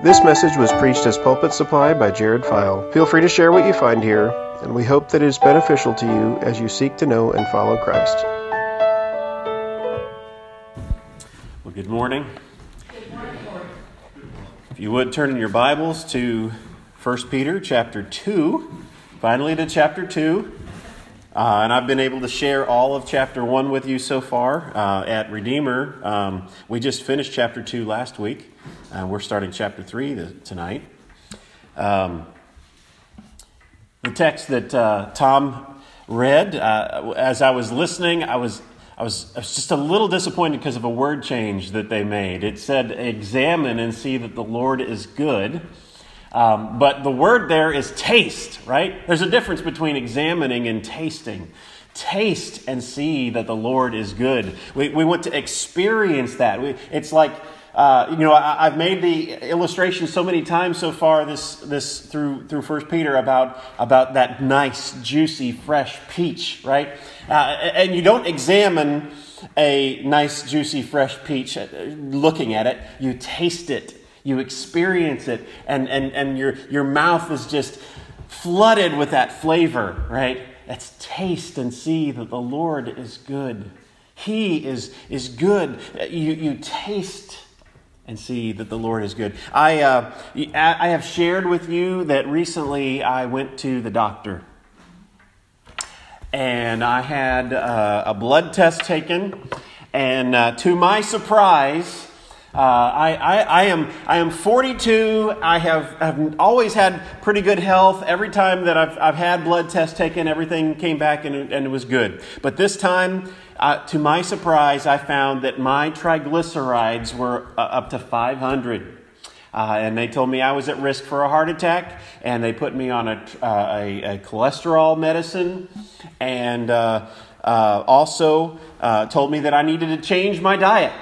This message was preached as Pulpit Supply by Jared File. Feel free to share what you find here, and we hope that it is beneficial to you as you seek to know and follow Christ. Well, good morning. If you would turn in your Bibles to 1 Peter chapter 2, finally to chapter 2. Uh, and I've been able to share all of chapter 1 with you so far uh, at Redeemer. Um, we just finished chapter 2 last week. Uh, we're starting chapter 3 th- tonight. Um, the text that uh, Tom read, uh, as I was listening, I was, I, was, I was just a little disappointed because of a word change that they made. It said, Examine and see that the Lord is good. Um, but the word there is taste, right? There's a difference between examining and tasting. Taste and see that the Lord is good. We, we want to experience that. We, it's like, uh, you know, I, have made the illustration so many times so far this, this through through First Peter about about that nice, juicy, fresh peach, right? Uh, and you don't examine a nice, juicy, fresh peach uh, looking at it. You taste it you experience it, and, and, and your, your mouth is just flooded with that flavor, right? That's taste and see that the Lord is good. He is, is good. You, you taste and see that the Lord is good. I, uh, I have shared with you that recently I went to the doctor. And I had uh, a blood test taken. And uh, to my surprise, uh, I, I, I, am, I am 42. I have, have always had pretty good health. Every time that I've, I've had blood tests taken, everything came back and, and it was good. But this time, uh, to my surprise, I found that my triglycerides were uh, up to 500. Uh, and they told me I was at risk for a heart attack, and they put me on a, uh, a, a, cholesterol medicine, and uh, uh, also told me that I needed to change my diet.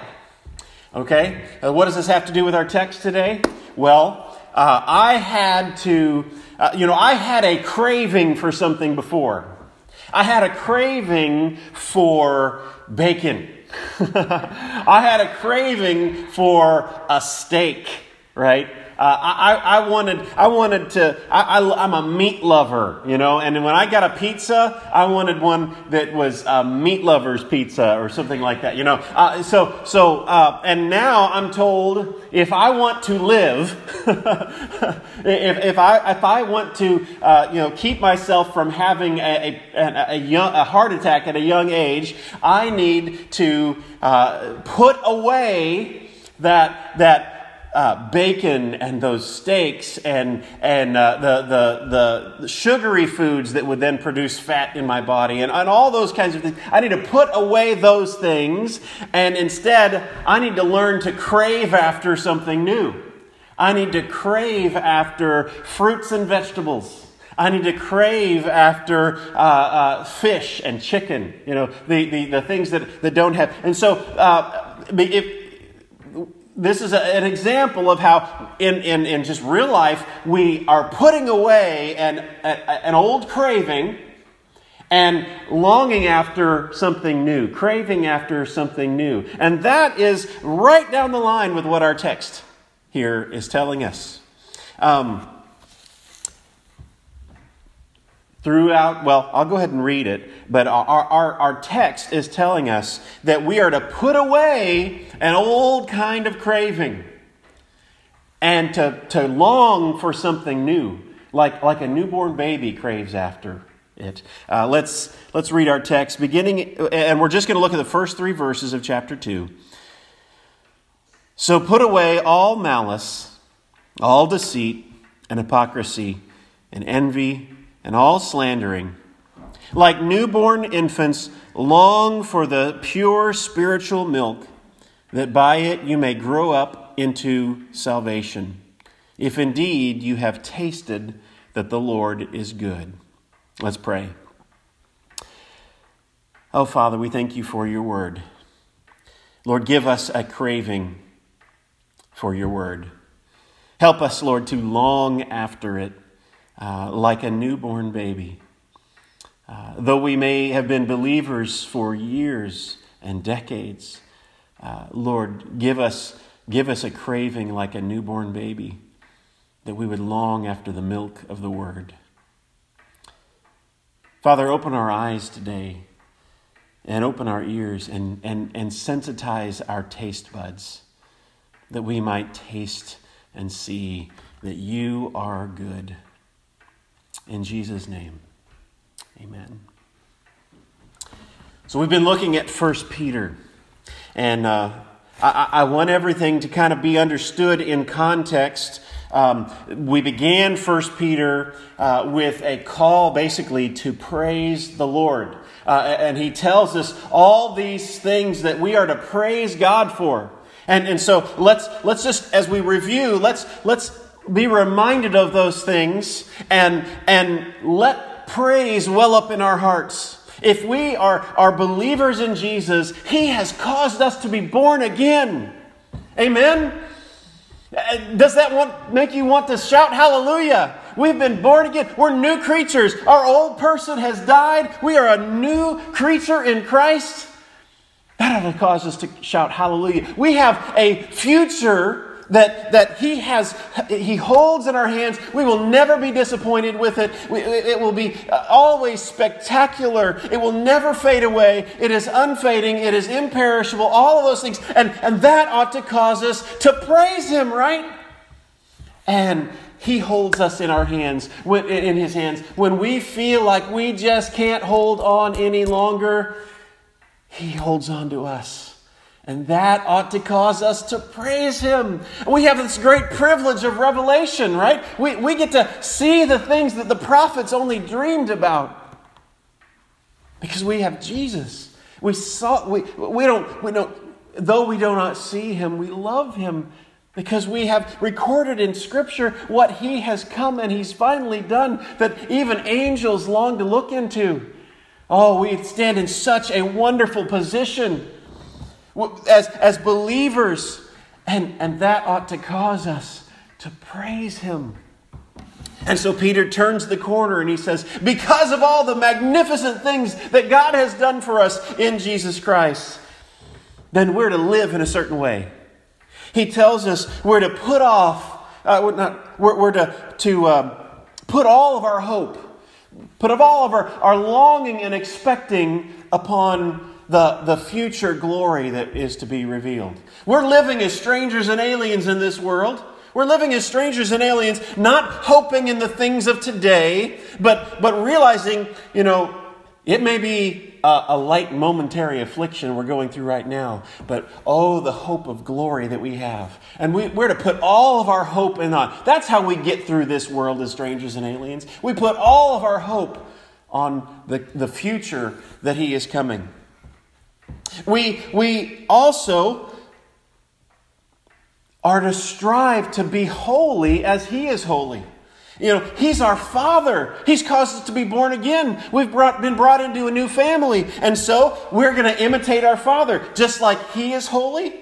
Okay? Uh, what does this have to do with our text today? Well, uh, I had to, uh, you know, I had a craving for something before. I had a craving for bacon. I had a craving for a steak, right? Uh, I, I, wanted, I wanted to, I, am a meat lover, you know, and when I got a pizza, I wanted one that was a meat lover's pizza or something like that, you know. Uh, so, so, uh, and now I'm told if I want to live, if, if, I, if I want to, uh, you know, keep myself from having a, a, a, young, a heart attack at a young age, I need to uh, put away that, that uh, bacon and those steaks and, and uh, the, the, the sugary foods that would then produce fat in my body and, and all those kinds of things. I need to put away those things and instead I need to learn to crave after something new. I need to crave after fruits and vegetables. I need to crave after uh, uh, fish and chicken, you know, the, the, the things that, that don't have. And so, uh, if, this is a, an example of how, in, in, in just real life, we are putting away an, a, an old craving and longing after something new, craving after something new. And that is right down the line with what our text here is telling us. Um, throughout, well, I'll go ahead and read it, but our, our, our text is telling us that we are to put away an old kind of craving and to, to long for something new, like, like a newborn baby craves after it. Uh, let's, let's read our text, beginning, and we're just going to look at the first three verses of chapter 2. So put away all malice, all deceit, and hypocrisy, and envy and all slandering. Like newborn infants, long for the pure spiritual milk, that by it you may grow up into salvation, if indeed you have tasted that the Lord is good. Let's pray. Oh, Father, we thank you for your word. Lord, give us a craving for your word. Help us, Lord, to long after it uh, like a newborn baby. Uh, though we may have been believers for years and decades, uh, Lord, give us, give us a craving like a newborn baby that we would long after the milk of the word. Father, open our eyes today and open our ears and, and, and sensitize our taste buds that we might taste and see that you are good. In Jesus' name, amen. So we've been looking at 1 Peter, and uh, I, I, want everything to kind of be understood in context. Um, we began 1 Peter uh, with a call basically to praise the Lord. Uh, and he tells us all these things that we are to praise God for. And, and so let's, let's just, as we review, let's, let's be reminded of those things and, and let praise well up in our hearts. If we are, are believers in Jesus, He has caused us to be born again. Amen? Does that want, make you want to shout hallelujah? We've been born again. We're new creatures. Our old person has died. We are a new creature in Christ. That ought to cause us to shout hallelujah. We have a future that, that he has he holds in our hands. We will never be disappointed with it. We, it will be uh, always spectacular. It will never fade away. It is unfading. It is imperishable. All of those things. And, and that ought to cause us to praise him right? And he holds us in our hands in his hands. When we feel like we just can't hold on any longer he holds on to us. And that ought to cause us to praise Him. We have this great privilege of revelation, right? We, we get to see the things that the prophets only dreamed about because we have Jesus. We saw, we, we don't, we don't, though we do not see Him, we love Him because we have recorded in Scripture what He has come and He's finally done that even angels long to look into. Oh, we stand in such a wonderful position as, as believers, and, and that ought to cause us to praise Him. And so Peter turns the corner and he says, Because of all the magnificent things that God has done for us in Jesus Christ, then we're to live in a certain way. He tells us we're to put off, uh, we're, not, we're, we're to, to uh, put all of our hope Put of all of our, our longing and expecting upon the, the future glory that is to be revealed. We're living as strangers and aliens in this world. We're living as strangers and aliens, not hoping in the things of today, but, but realizing, you know, it may be a, a, light momentary affliction we're going through right now, but oh, the hope of glory that we have. And we, we're to put all of our hope in on. That's how we get through this world as strangers and aliens. We put all of our hope on the, the future that He is coming. We, we also are to strive to be holy as He is holy. You know, He's our Father. He's caused us to be born again. We've brought, been brought into a new family. And so we're going to imitate our Father. Just like He is holy,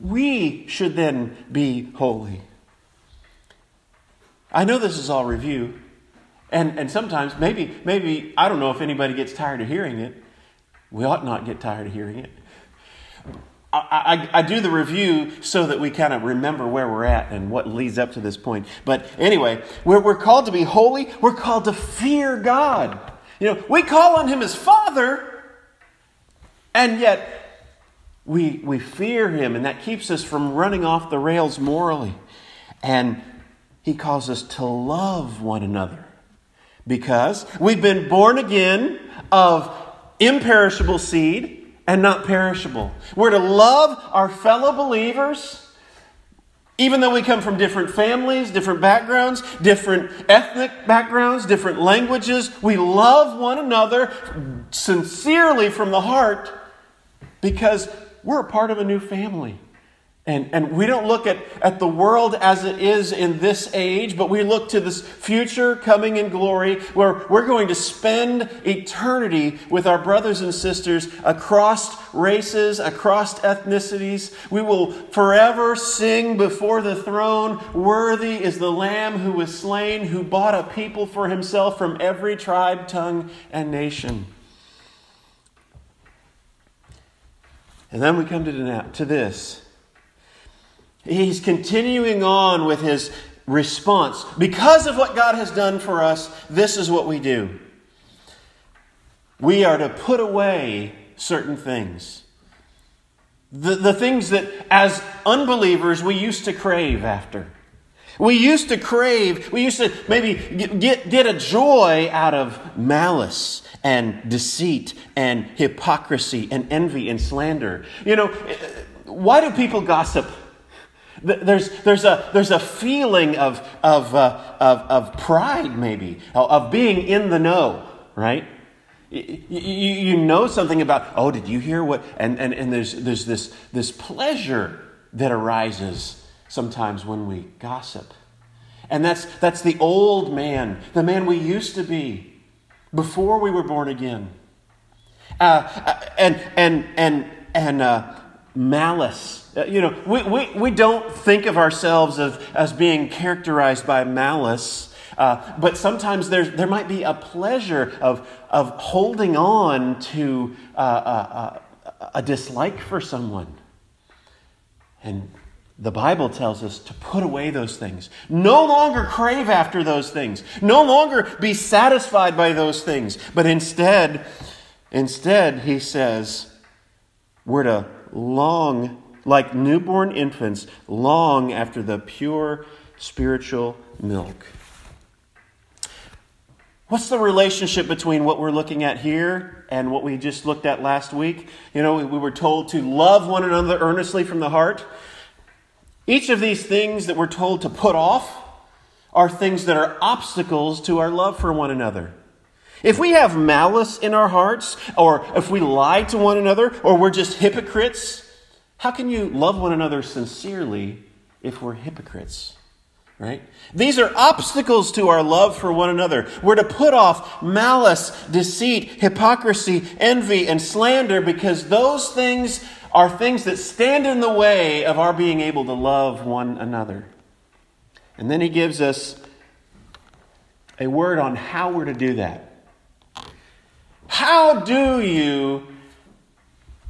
we should then be holy. I know this is all review. And, and sometimes, maybe, maybe, I don't know if anybody gets tired of hearing it. We ought not get tired of hearing it. I, I, I, do the review so that we kind of remember where we're at and what leads up to this point. But anyway, we're, we're called to be holy. We're called to fear God. You know, we call on Him as Father, and yet we, we fear Him, and that keeps us from running off the rails morally. And He calls us to love one another because we've been born again of imperishable seed and not perishable. We're to love our fellow believers, even though we come from different families, different backgrounds, different ethnic backgrounds, different languages. We love one another sincerely from the heart because we're a part of a new family. And, and we don't look at, at the world as it is in this age, but we look to this future coming in glory where we're going to spend eternity with our brothers and sisters across races, across ethnicities. We will forever sing before the throne Worthy is the Lamb who was slain, who bought a people for himself from every tribe, tongue, and nation. And then we come to, to this. He's continuing on with his response. Because of what God has done for us, this is what we do. We are to put away certain things. The, the things that, as unbelievers, we used to crave after. We used to crave, we used to maybe get, get a joy out of malice and deceit and hypocrisy and envy and slander. You know, why do people gossip? There's, there's, a, there's a feeling of, of, uh, of, of pride, maybe, of being in the know, right? You, you know something about, oh, did you hear what? And, and, and there's, there's this, this pleasure that arises sometimes when we gossip. And that's, that's the old man, the man we used to be before we were born again. Uh, uh and and, and, and uh, malice. Uh, you know, we, we, we don't think of ourselves as, as being characterized by malice. Uh, but sometimes there's, there might be a pleasure of, of holding on to uh, uh, uh a dislike for someone. And the Bible tells us to put away those things. No longer crave after those things. No longer be satisfied by those things. But instead, instead, he says, we're to long, like newborn infants, long after the pure spiritual milk. What's the relationship between what we're looking at here and what we just looked at last week? You know, we were told to love one another earnestly from the heart. Each of these things that we're told to put off are things that are obstacles to our love for one another. If we have malice in our hearts, or if we lie to one another, or we're just hypocrites, how can you love one another sincerely if we're hypocrites? Right? These are obstacles to our love for one another. We're to put off malice, deceit, hypocrisy, envy, and slander because those things are things that stand in the way of our being able to love one another. And then he gives us a word on how we're to do that. How do you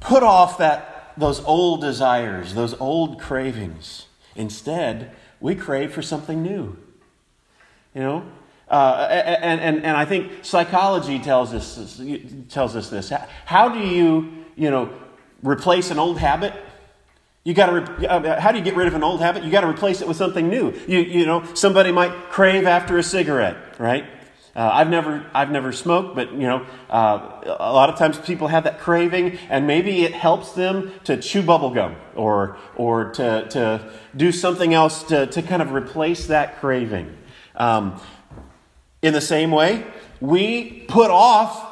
put off that, those old desires, those old cravings? Instead, we crave for something new. You know? Uh, and, and, and I think psychology tells us, tells us this. How do you, you know, replace an old habit. You got to. Re- uh, how do you get rid of an old habit? You got to replace it with something new. You, you know, somebody might crave after a cigarette, right? Uh, I've never, I've never smoked, but you know, uh, a lot of times people have that craving, and maybe it helps them to chew bubble gum or, or to, to do something else to, to kind of replace that craving. Um, in the same way, we put off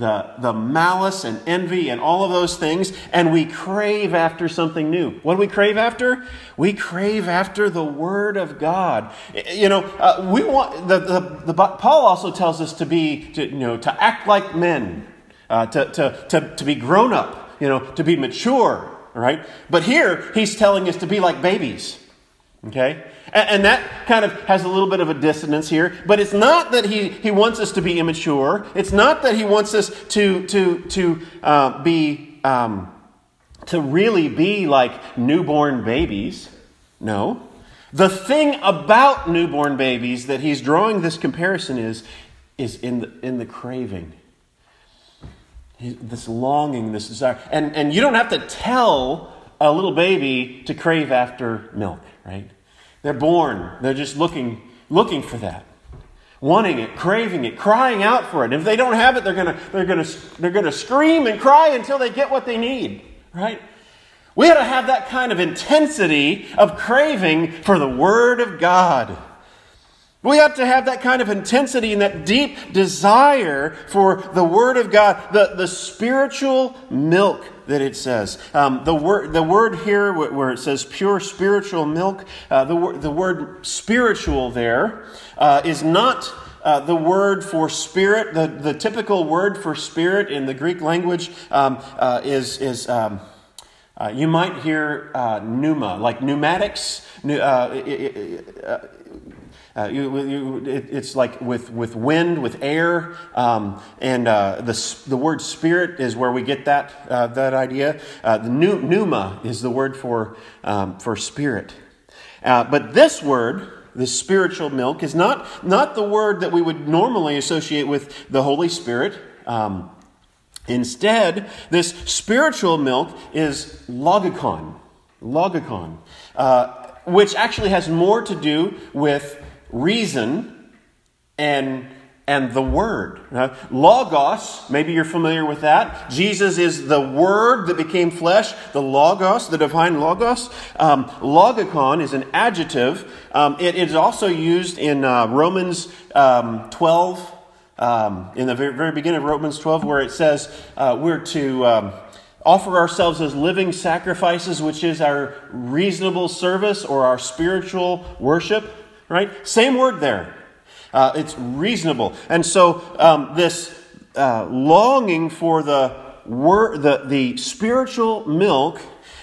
the, the malice and envy and all of those things, and we crave after something new. What do we crave after? We crave after the Word of God. You know, uh, we want the, the, the, Paul also tells us to be to, you know to act like men, uh, to, to, to, to be grown up, you know, to be mature, right? But here he's telling us to be like babies. Okay? And, that kind of has a little bit of a dissonance here. But it's not that he, he wants us to be immature. It's not that he wants us to, to, to uh, be, um, to really be like newborn babies. No. The thing about newborn babies that he's drawing this comparison is, is in the, in the craving. This longing, this desire. And, and you don't have to tell a little baby to crave after milk right? They're born. They're just looking, looking for that. Wanting it, craving it, crying out for it. If they don't have it, they're gonna, they're gonna, they're gonna scream and cry until they get what they need, right? We ought to have that kind of intensity of craving for the Word of God. We ought to have that kind of intensity and that deep desire for the Word of God, the, the spiritual milk that it says. Um, the, word, the word here, where it says pure spiritual milk, uh, the, word, the word spiritual there uh, is not uh, the word for spirit. The, the typical word for spirit in the Greek language um, uh, is. is um, uh, you might hear uh, pneuma, like pneumatics. Uh, you, you, it, it's like with, with wind, with air, um, and uh, the, the word spirit is where we get that, uh, that idea. Uh, the pneuma is the word for, um, for spirit. Uh, but this word, the spiritual milk, is not, not the word that we would normally associate with the Holy Spirit. Um, instead, this spiritual milk is logikon. Logikon. Uh, which actually has more to do with reason and and the Word. Logos, maybe you're familiar with that. Jesus is the Word that became flesh, the Logos, the divine Logos. Um, logikon is an adjective. Um, it is also used in uh, Romans um, 12, um, in the very, very, beginning of Romans 12, where it says uh, we're to um, offer ourselves as living sacrifices, which is our reasonable service or our spiritual worship, right? Same word there. Uh, it's reasonable. And so um, this uh, longing for the, word, the, the spiritual milk,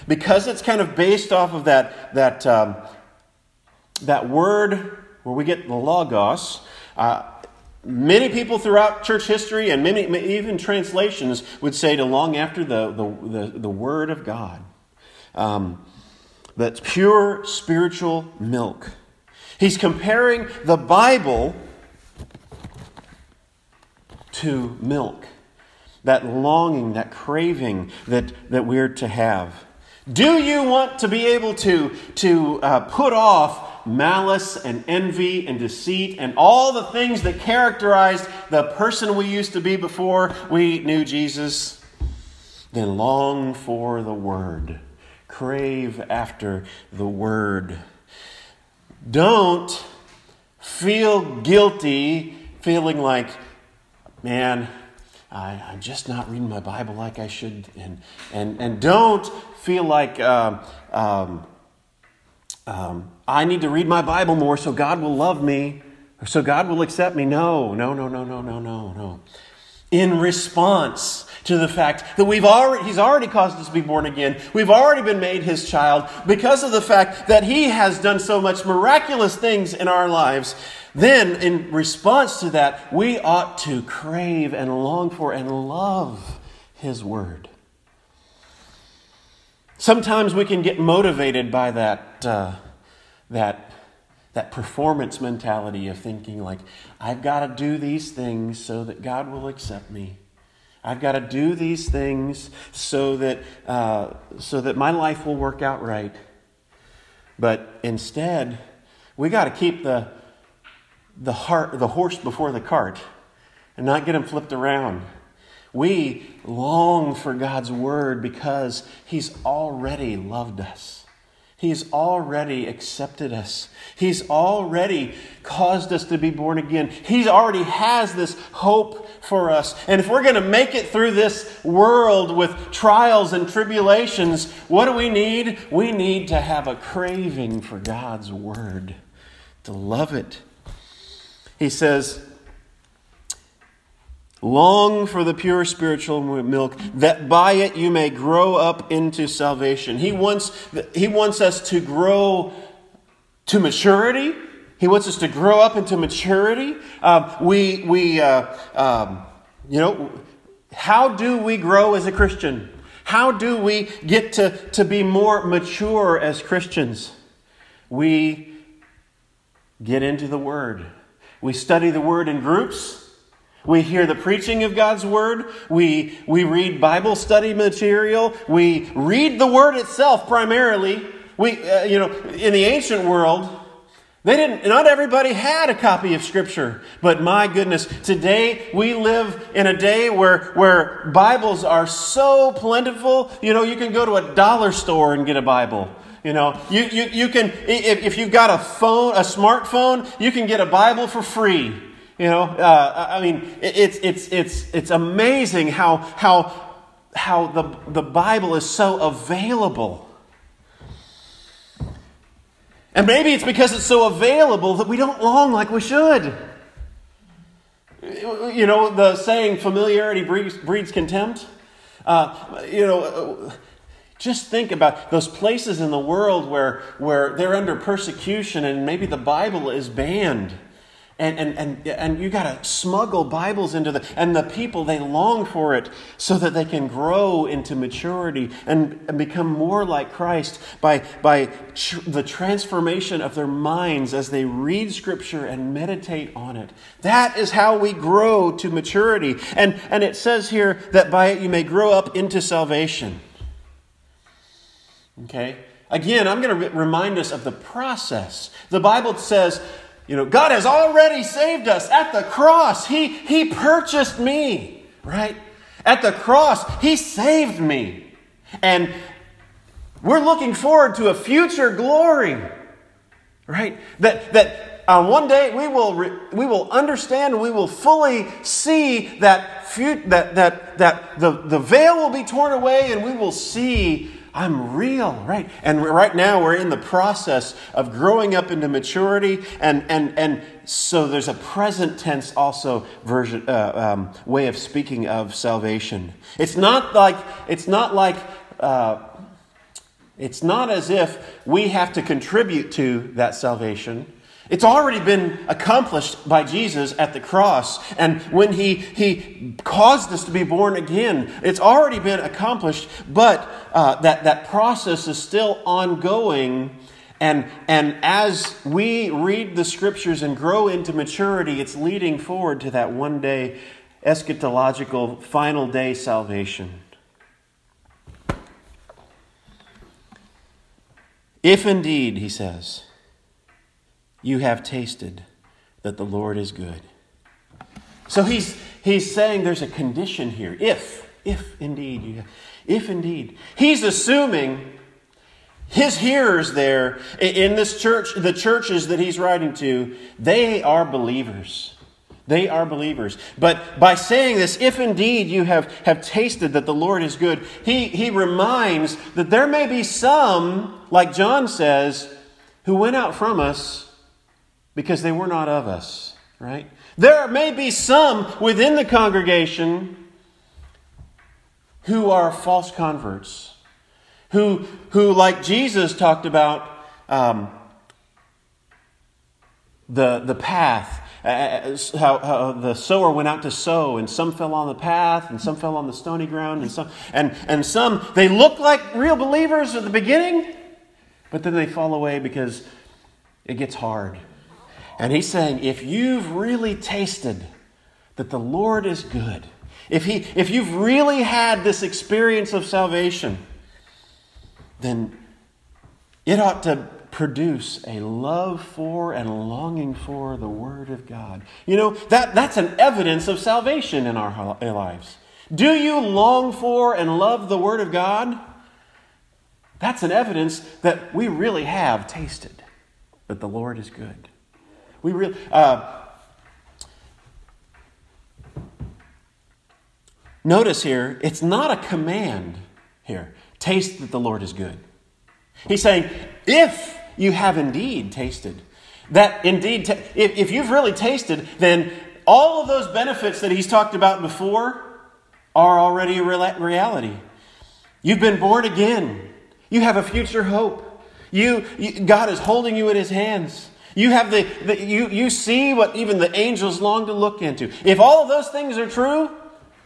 because it's kind of based off of that, that, um, that word where we get the logos, uh, many people throughout church history and many even translations would say to long after the, the, the, the word of God. Um, that's pure spiritual milk. He's comparing the Bible to milk, that longing, that craving that, that we're to have. Do you want to be able to, to uh, put off malice and envy and deceit and all the things that characterized the person we used to be before we knew Jesus? Then long for the Word. Crave after the Word. Don't feel guilty, feeling like, man, I, am just not reading my Bible like I should. And, and, and don't feel like um, um, um, I need to read my Bible more so God will love me, so God will accept me. No, no, no, no, no, no, no, no. In response, to the fact that we've already, he's already caused us to be born again. We've already been made his child because of the fact that he has done so much miraculous things in our lives. Then, in response to that, we ought to crave and long for and love his word. Sometimes we can get motivated by that, uh, that, that performance mentality of thinking, like, I've got to do these things so that God will accept me. I've got to do these things so that, uh, so that my life will work out right. But instead, we got to keep the, the, heart, the horse before the cart and not get him flipped around. We long for God's word because He's already loved us. He's already accepted us. He's already caused us to be born again. He already has this hope for us. And if we're going to make it through this world with trials and tribulations, what do we need? We need to have a craving for God's Word, to love it. He says, Long for the pure spiritual milk, that by it you may grow up into salvation. He wants, he wants us to grow to maturity. He wants us to grow up into maturity. Uh, we, we uh, um, you know, how do we grow as a Christian? How do we get to, to be more mature as Christians? We get into the Word. We study the Word in groups. We hear the preaching of God's Word. We, we read Bible study material. We read the Word itself primarily. We, uh, you know, in the ancient world, they didn't, not everybody had a copy of Scripture. But my goodness, today we live in a day where, where Bibles are so plentiful. You know, you can go to a dollar store and get a Bible. You know, you, you, you can, if, if you've got a phone, a smartphone, you can get a Bible for free. You know, uh, I mean, it's, it's, it's, it's amazing how, how, how the, the Bible is so available. And maybe it's because it's so available that we don't long like we should. You know, the saying, familiarity breeds, breeds contempt. Uh, you know, just think about those places in the world where, where they're under persecution and maybe the Bible is banned. And, and, and, and you got to smuggle Bibles into the, and the people, they long for it so that they can grow into maturity and, and become more like Christ by, by tr- the transformation of their minds as they read Scripture and meditate on it. That is how we grow to maturity. And, and it says here that by it you may grow up into salvation. Okay? Again, I'm going to remind us of the process. The Bible says, you know, God has already saved us at the cross. He, he purchased me, right? At the cross, He saved me. And we're looking forward to a future glory, right? That, that uh, one day we will, re, we will understand, we will fully see that, that, that, that the, the veil will be torn away and we will see I'm real, right? And right now we're in the process of growing up into maturity, and and and so there's a present tense also version uh, um, way of speaking of salvation. It's not like it's not like. Uh, it's not as if we have to contribute to that salvation. It's already been accomplished by Jesus at the cross. And when he, he caused us to be born again, it's already been accomplished, but uh, that, that process is still ongoing. And, and as we read the scriptures and grow into maturity, it's leading forward to that one day eschatological final day salvation. If indeed, he says, you have tasted that the Lord is good. So he's, he's saying there's a condition here. If, if indeed, you, if indeed. He's assuming his hearers there in this church, the churches that he's writing to, they are believers. They are believers. But by saying this, if indeed you have, have tasted that the Lord is good, he, he reminds that there may be some, like John says, who went out from us because they were not of us, right? There may be some within the congregation who are false converts, who, who like Jesus talked about um, the, the path, uh, uh, how, how, the sower went out to sow, and some fell on the path, and some fell on the stony ground, and some, and, and some they look like real believers at the beginning, but then they fall away because it gets hard and he's saying, if you've really tasted that the Lord is good, if, he, if you've really had this experience of salvation, then it ought to produce a love for and longing for the Word of God. You know, that, that's an evidence of salvation in our eh, lives. Do you long for and love the Word of God? That's an evidence that we really have tasted that the Lord is good. We really. Uh, notice here, it's not a command here. Taste that the Lord is good. He's saying, if you have indeed tasted, that indeed, t- if, if you've really tasted, then all of those benefits that he's talked about before are already a reality. You've been born again. You have a future hope. You, you, God is holding you in his hands. You have the, the, you, you see what even the angels long to look into. If all of those things are true,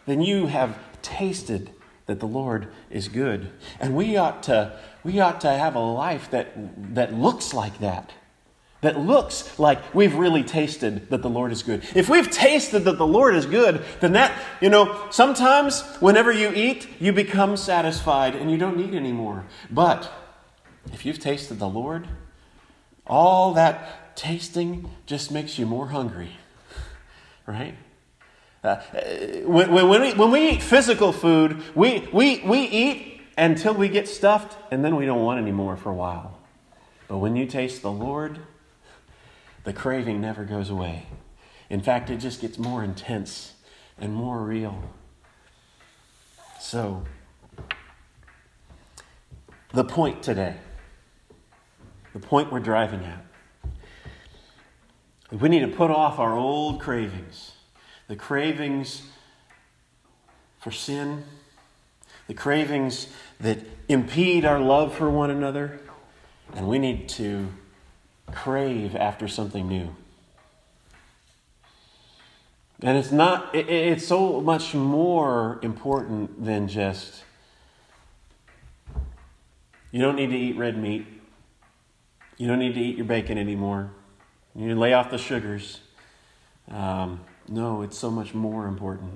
then you have tasted that the Lord is good. And we ought to, we ought to have a life that, that looks like that. That looks like we've really tasted that the Lord is good. If we've tasted that the Lord is good, then that, you know, sometimes whenever you eat, you become satisfied and you don't need any more. But if you've tasted the Lord, all that tasting just makes you more hungry, right? Uh, when, when, we, when we eat physical food, we, we, we eat until we get stuffed, and then we don't want any more for a while. But when you taste the Lord, the craving never goes away. In fact, it just gets more intense and more real. So, the point today, the point we're driving at, we need to put off our old cravings the cravings for sin, the cravings that impede our love for one another, and we need to crave after something new. And it's not, it, it's so much more important than just, you don't need to eat red meat. You don't need to eat your bacon anymore. You lay off the sugars. Um, no, it's so much more important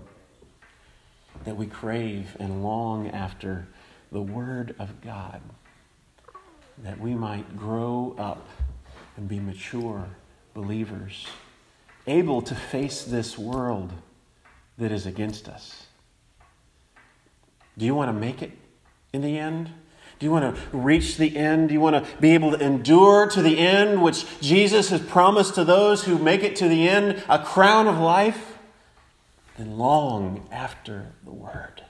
that we crave and long after the Word of God, that we might grow up and be mature believers, able to face this world that is against us. Do you want to make it in the end? Do you want to reach the end? Do you want to be able to endure to the end, which Jesus has promised to those who make it to the end, a crown of life? Then long after the Word.